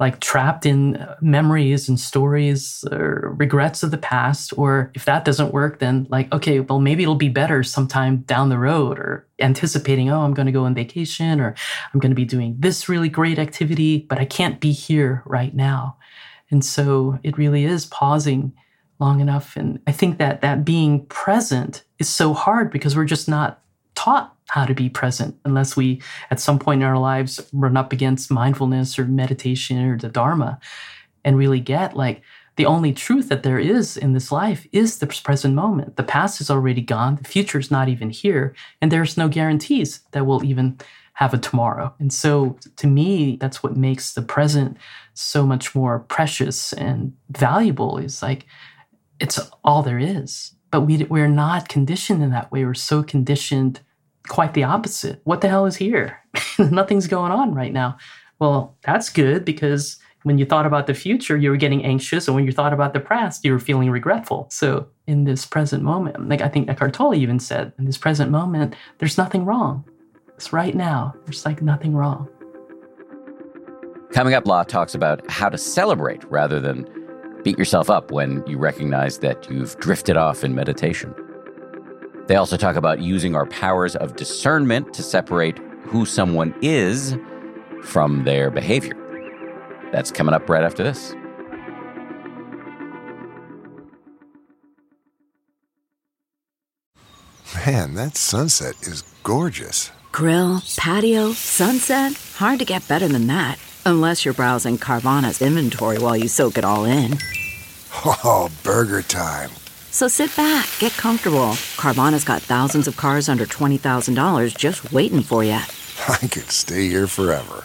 like trapped in uh, memories and stories or regrets of the past. Or if that doesn't work, then like, okay, well, maybe it'll be better sometime down the road or anticipating, oh, I'm going to go on vacation or I'm going to be doing this really great activity, but I can't be here right now. And so it really is pausing long enough. And I think that that being present is so hard because we're just not taught how to be present unless we at some point in our lives run up against mindfulness or meditation or the dharma and really get like the only truth that there is in this life is the present moment. The past is already gone. The future is not even here. And there's no guarantees that we'll even have a tomorrow. And so to me that's what makes the present so much more precious and valuable is like it's all there is but we, we're not conditioned in that way we're so conditioned quite the opposite. What the hell is here? Nothing's going on right now. Well, that's good because when you thought about the future, you were getting anxious, and when you thought about the past, you were feeling regretful. So, in this present moment, like I think Eckhart Tolle even said, in this present moment, there's nothing wrong. It's right now. There's like nothing wrong. Coming up, La talks about how to celebrate rather than beat yourself up when you recognize that you've drifted off in meditation. They also talk about using our powers of discernment to separate who someone is from their behavior. That's coming up right after this. Man, that sunset is gorgeous. Grill, patio, sunset. Hard to get better than that. Unless you're browsing Carvana's inventory while you soak it all in. Oh, burger time. So sit back, get comfortable. Carvana's got thousands of cars under $20,000 just waiting for you. I could stay here forever.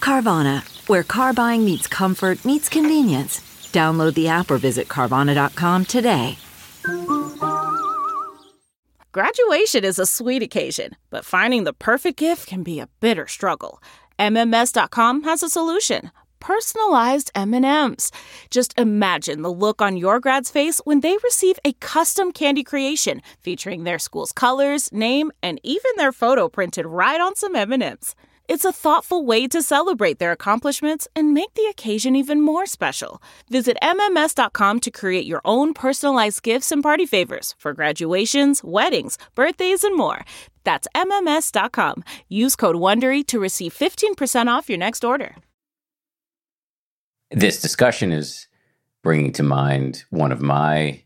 Carvana, where car buying meets comfort, meets convenience. Download the app or visit Carvana.com today. Graduation is a sweet occasion, but finding the perfect gift can be a bitter struggle. MMS.com has a solution personalized M&Ms. Just imagine the look on your grad's face when they receive a custom candy creation featuring their school's colors, name, and even their photo printed right on some M&Ms. It's a thoughtful way to celebrate their accomplishments and make the occasion even more special. Visit MMS.com to create your own personalized gifts and party favors for graduations, weddings, birthdays, and more. That's MMS.com. Use code WONDERY to receive 15% off your next order. This discussion is bringing to mind one of my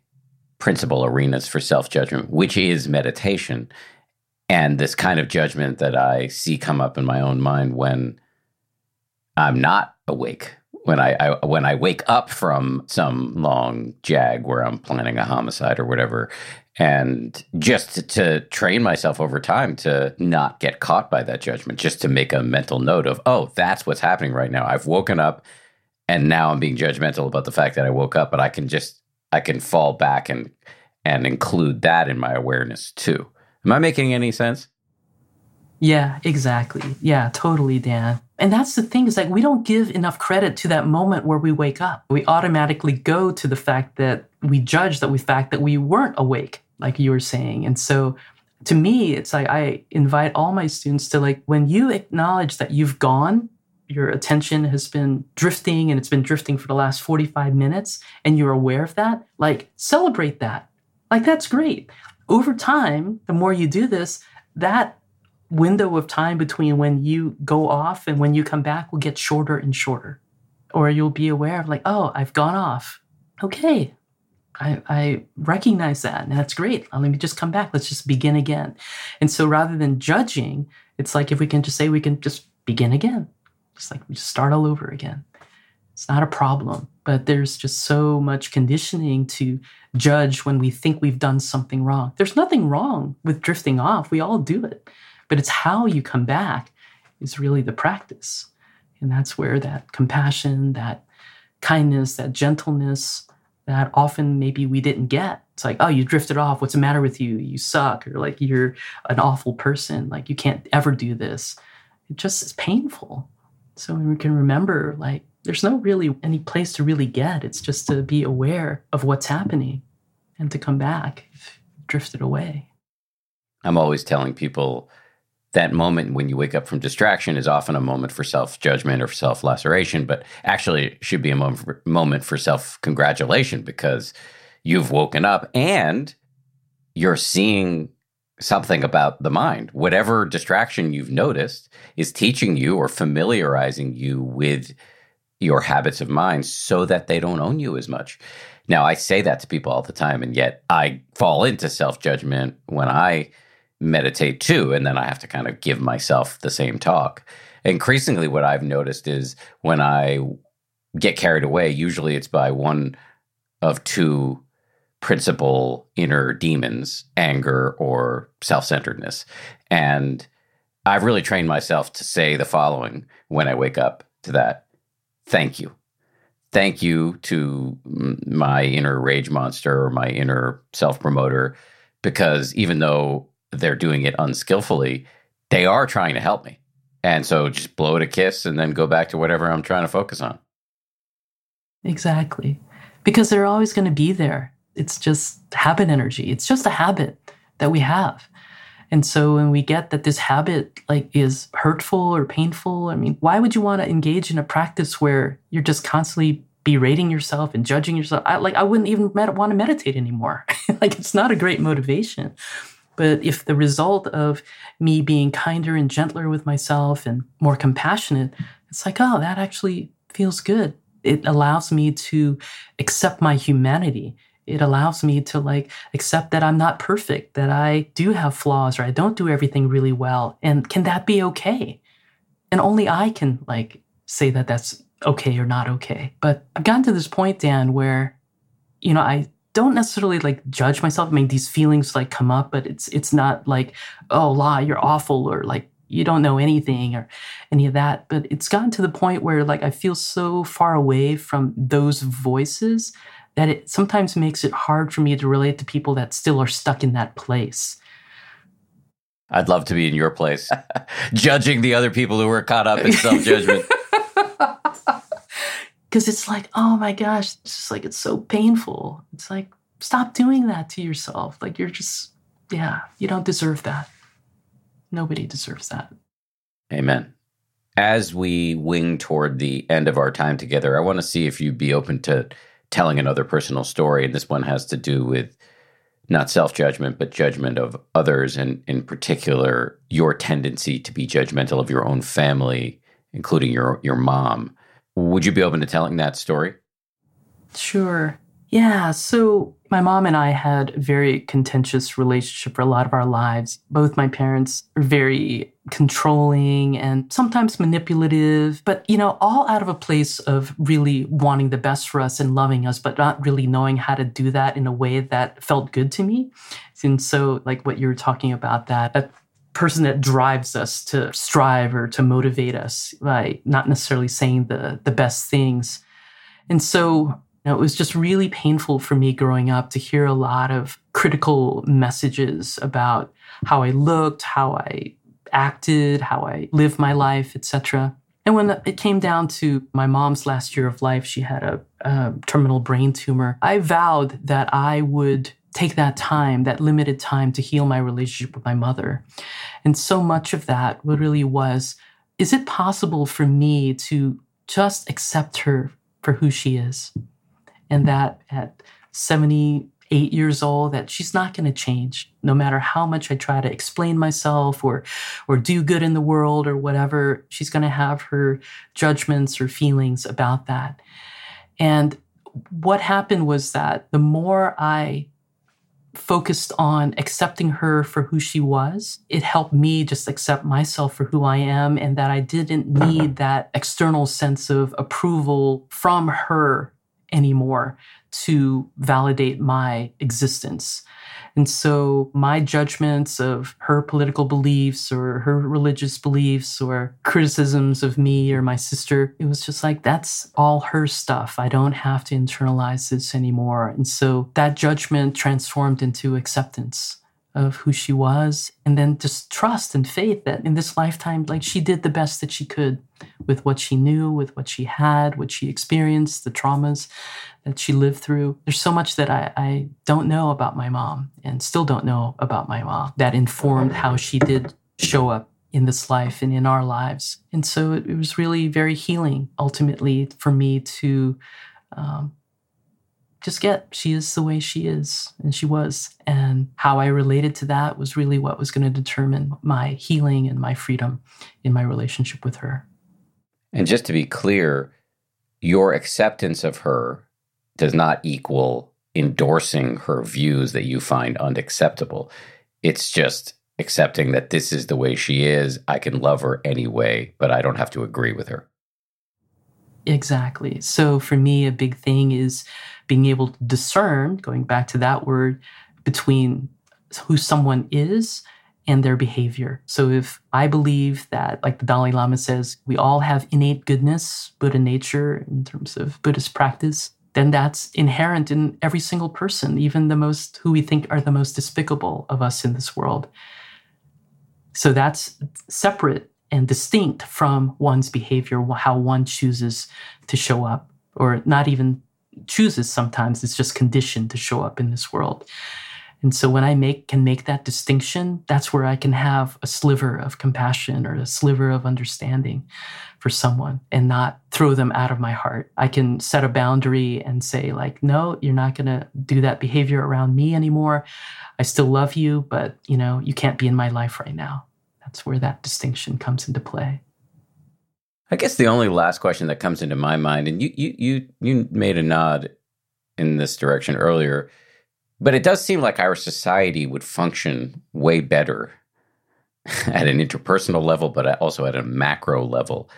principal arenas for self judgment, which is meditation and this kind of judgment that I see come up in my own mind when I'm not awake. When I, I, when I wake up from some long jag where I'm planning a homicide or whatever, and just to, to train myself over time to not get caught by that judgment, just to make a mental note of, oh, that's what's happening right now. I've woken up, and now I'm being judgmental about the fact that I woke up, but I can just I can fall back and and include that in my awareness too. Am I making any sense? Yeah, exactly. Yeah, totally, Dan. And that's the thing is like we don't give enough credit to that moment where we wake up. We automatically go to the fact that we judge that we fact that we weren't awake, like you were saying. And so to me, it's like I invite all my students to like when you acknowledge that you've gone, your attention has been drifting and it's been drifting for the last 45 minutes and you're aware of that, like celebrate that. Like that's great over time, the more you do this, that window of time between when you go off and when you come back will get shorter and shorter. Or you'll be aware of, like, oh, I've gone off. Okay, I, I, recognize that, and that's great. Let me just come back. Let's just begin again. And so rather than judging, it's like if we can just say we can just begin again, It's like we just start all over again. It's not a problem, but there's just so much conditioning to judge when we think we've done something wrong. There's nothing wrong with drifting off. We all do it. But it's how you come back is really the practice. And that's where that compassion, that kindness, that gentleness, that often maybe we didn't get. It's like, oh, you drifted off. What's the matter with you? You suck. Or like, you're an awful person. Like, you can't ever do this. It just is painful. So we can remember, like, there's no really any place to really get. It's just to be aware of what's happening and to come back if drifted away. I'm always telling people that moment when you wake up from distraction is often a moment for self judgment or self laceration, but actually it should be a moment for, moment for self congratulation because you've woken up and you're seeing something about the mind. Whatever distraction you've noticed is teaching you or familiarizing you with your habits of mind so that they don't own you as much. Now, I say that to people all the time, and yet I fall into self judgment when I meditate too. And then I have to kind of give myself the same talk. Increasingly, what I've noticed is when I get carried away, usually it's by one of two principal inner demons anger or self centeredness. And I've really trained myself to say the following when I wake up to that thank you. Thank you to my inner rage monster or my inner self promoter, because even though they're doing it unskillfully, they are trying to help me. And so just blow it a kiss and then go back to whatever I'm trying to focus on. Exactly. Because they're always going to be there. It's just habit energy. It's just a habit that we have. And so when we get that this habit like is hurtful or painful, I mean, why would you want to engage in a practice where you're just constantly berating yourself and judging yourself? I like I wouldn't even med- want to meditate anymore. like it's not a great motivation. But if the result of me being kinder and gentler with myself and more compassionate, it's like, oh, that actually feels good. It allows me to accept my humanity it allows me to like accept that I'm not perfect, that I do have flaws or I don't do everything really well. And can that be okay? And only I can like say that that's okay or not okay. But I've gotten to this point, Dan, where, you know, I don't necessarily like judge myself. I mean, these feelings like come up, but it's it's not like, oh, la, you're awful, or like you don't know anything or any of that. But it's gotten to the point where like I feel so far away from those voices that it sometimes makes it hard for me to relate to people that still are stuck in that place. I'd love to be in your place, judging the other people who were caught up in self judgment. because it's like, oh my gosh, it's just like, it's so painful. It's like, stop doing that to yourself. Like, you're just, yeah, you don't deserve that. Nobody deserves that. Amen. As we wing toward the end of our time together, I want to see if you'd be open to telling another personal story. And this one has to do with not self judgment, but judgment of others, and in particular, your tendency to be judgmental of your own family, including your, your mom. Would you be open to telling that story? Sure. Yeah. So my mom and I had a very contentious relationship for a lot of our lives. Both my parents are very controlling and sometimes manipulative, but you know, all out of a place of really wanting the best for us and loving us, but not really knowing how to do that in a way that felt good to me. And so, like what you were talking about, that a person that drives us to strive or to motivate us by not necessarily saying the the best things. And so it was just really painful for me growing up to hear a lot of critical messages about how I looked, how I acted, how I lived my life, etc. And when it came down to my mom's last year of life, she had a, a terminal brain tumor. I vowed that I would take that time, that limited time to heal my relationship with my mother. And so much of that really was is it possible for me to just accept her for who she is? And that at 78 years old that she's not going to change no matter how much i try to explain myself or or do good in the world or whatever she's going to have her judgments or feelings about that and what happened was that the more i focused on accepting her for who she was. It helped me just accept myself for who I am and that I didn't need that external sense of approval from her anymore to validate my existence. And so my judgments of her political beliefs or her religious beliefs or criticisms of me or my sister, it was just like, that's all her stuff. I don't have to internalize this anymore. And so that judgment transformed into acceptance of who she was and then just trust and faith that in this lifetime like she did the best that she could with what she knew with what she had what she experienced the traumas that she lived through. There's so much that I, I don't know about my mom and still don't know about my mom that informed how she did show up in this life and in our lives. And so it, it was really very healing ultimately for me to um, just get she is the way she is and she was. And how i related to that was really what was going to determine my healing and my freedom in my relationship with her. And just to be clear your acceptance of her does not equal endorsing her views that you find unacceptable. It's just accepting that this is the way she is. I can love her anyway but i don't have to agree with her exactly so for me a big thing is being able to discern, going back to that word, between who someone is and their behavior. So if I believe that, like the Dalai Lama says, we all have innate goodness, Buddha nature in terms of Buddhist practice, then that's inherent in every single person, even the most who we think are the most despicable of us in this world. So that's separate and distinct from one's behavior, how one chooses to show up, or not even chooses sometimes it's just conditioned to show up in this world. And so when i make can make that distinction that's where i can have a sliver of compassion or a sliver of understanding for someone and not throw them out of my heart. I can set a boundary and say like no you're not going to do that behavior around me anymore. I still love you but you know you can't be in my life right now that's where that distinction comes into play I guess the only last question that comes into my mind, and you you you you made a nod in this direction earlier, but it does seem like our society would function way better at an interpersonal level, but also at a macro level,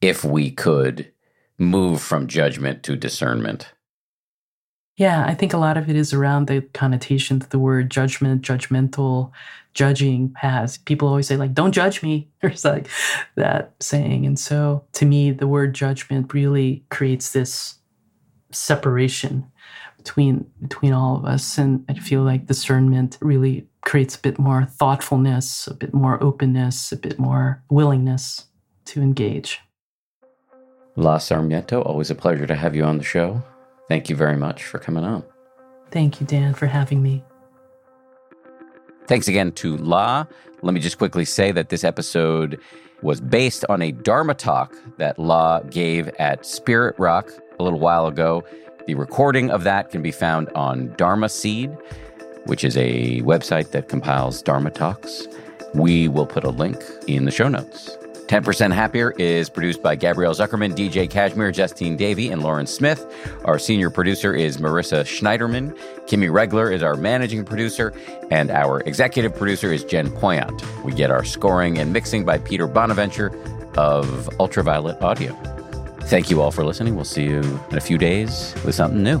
if we could move from judgment to discernment. Yeah, I think a lot of it is around the connotation that the word judgment, judgmental, judging has. People always say, like, don't judge me. There's like that saying. And so to me, the word judgment really creates this separation between between all of us. And I feel like discernment really creates a bit more thoughtfulness, a bit more openness, a bit more willingness to engage. La Sarmiento, always a pleasure to have you on the show. Thank you very much for coming on. Thank you, Dan, for having me. Thanks again to La. Let me just quickly say that this episode was based on a Dharma talk that La gave at Spirit Rock a little while ago. The recording of that can be found on Dharma Seed, which is a website that compiles Dharma talks. We will put a link in the show notes. 10% Happier is produced by Gabrielle Zuckerman, DJ Cashmere, Justine Davey, and Lauren Smith. Our senior producer is Marissa Schneiderman. Kimmy Regler is our managing producer, and our executive producer is Jen Poyant. We get our scoring and mixing by Peter Bonaventure of Ultraviolet Audio. Thank you all for listening. We'll see you in a few days with something new.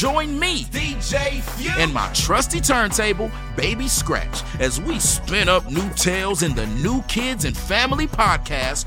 Join me, DJ and my trusty turntable, Baby Scratch, as we spin up new tales in the New Kids and Family podcast,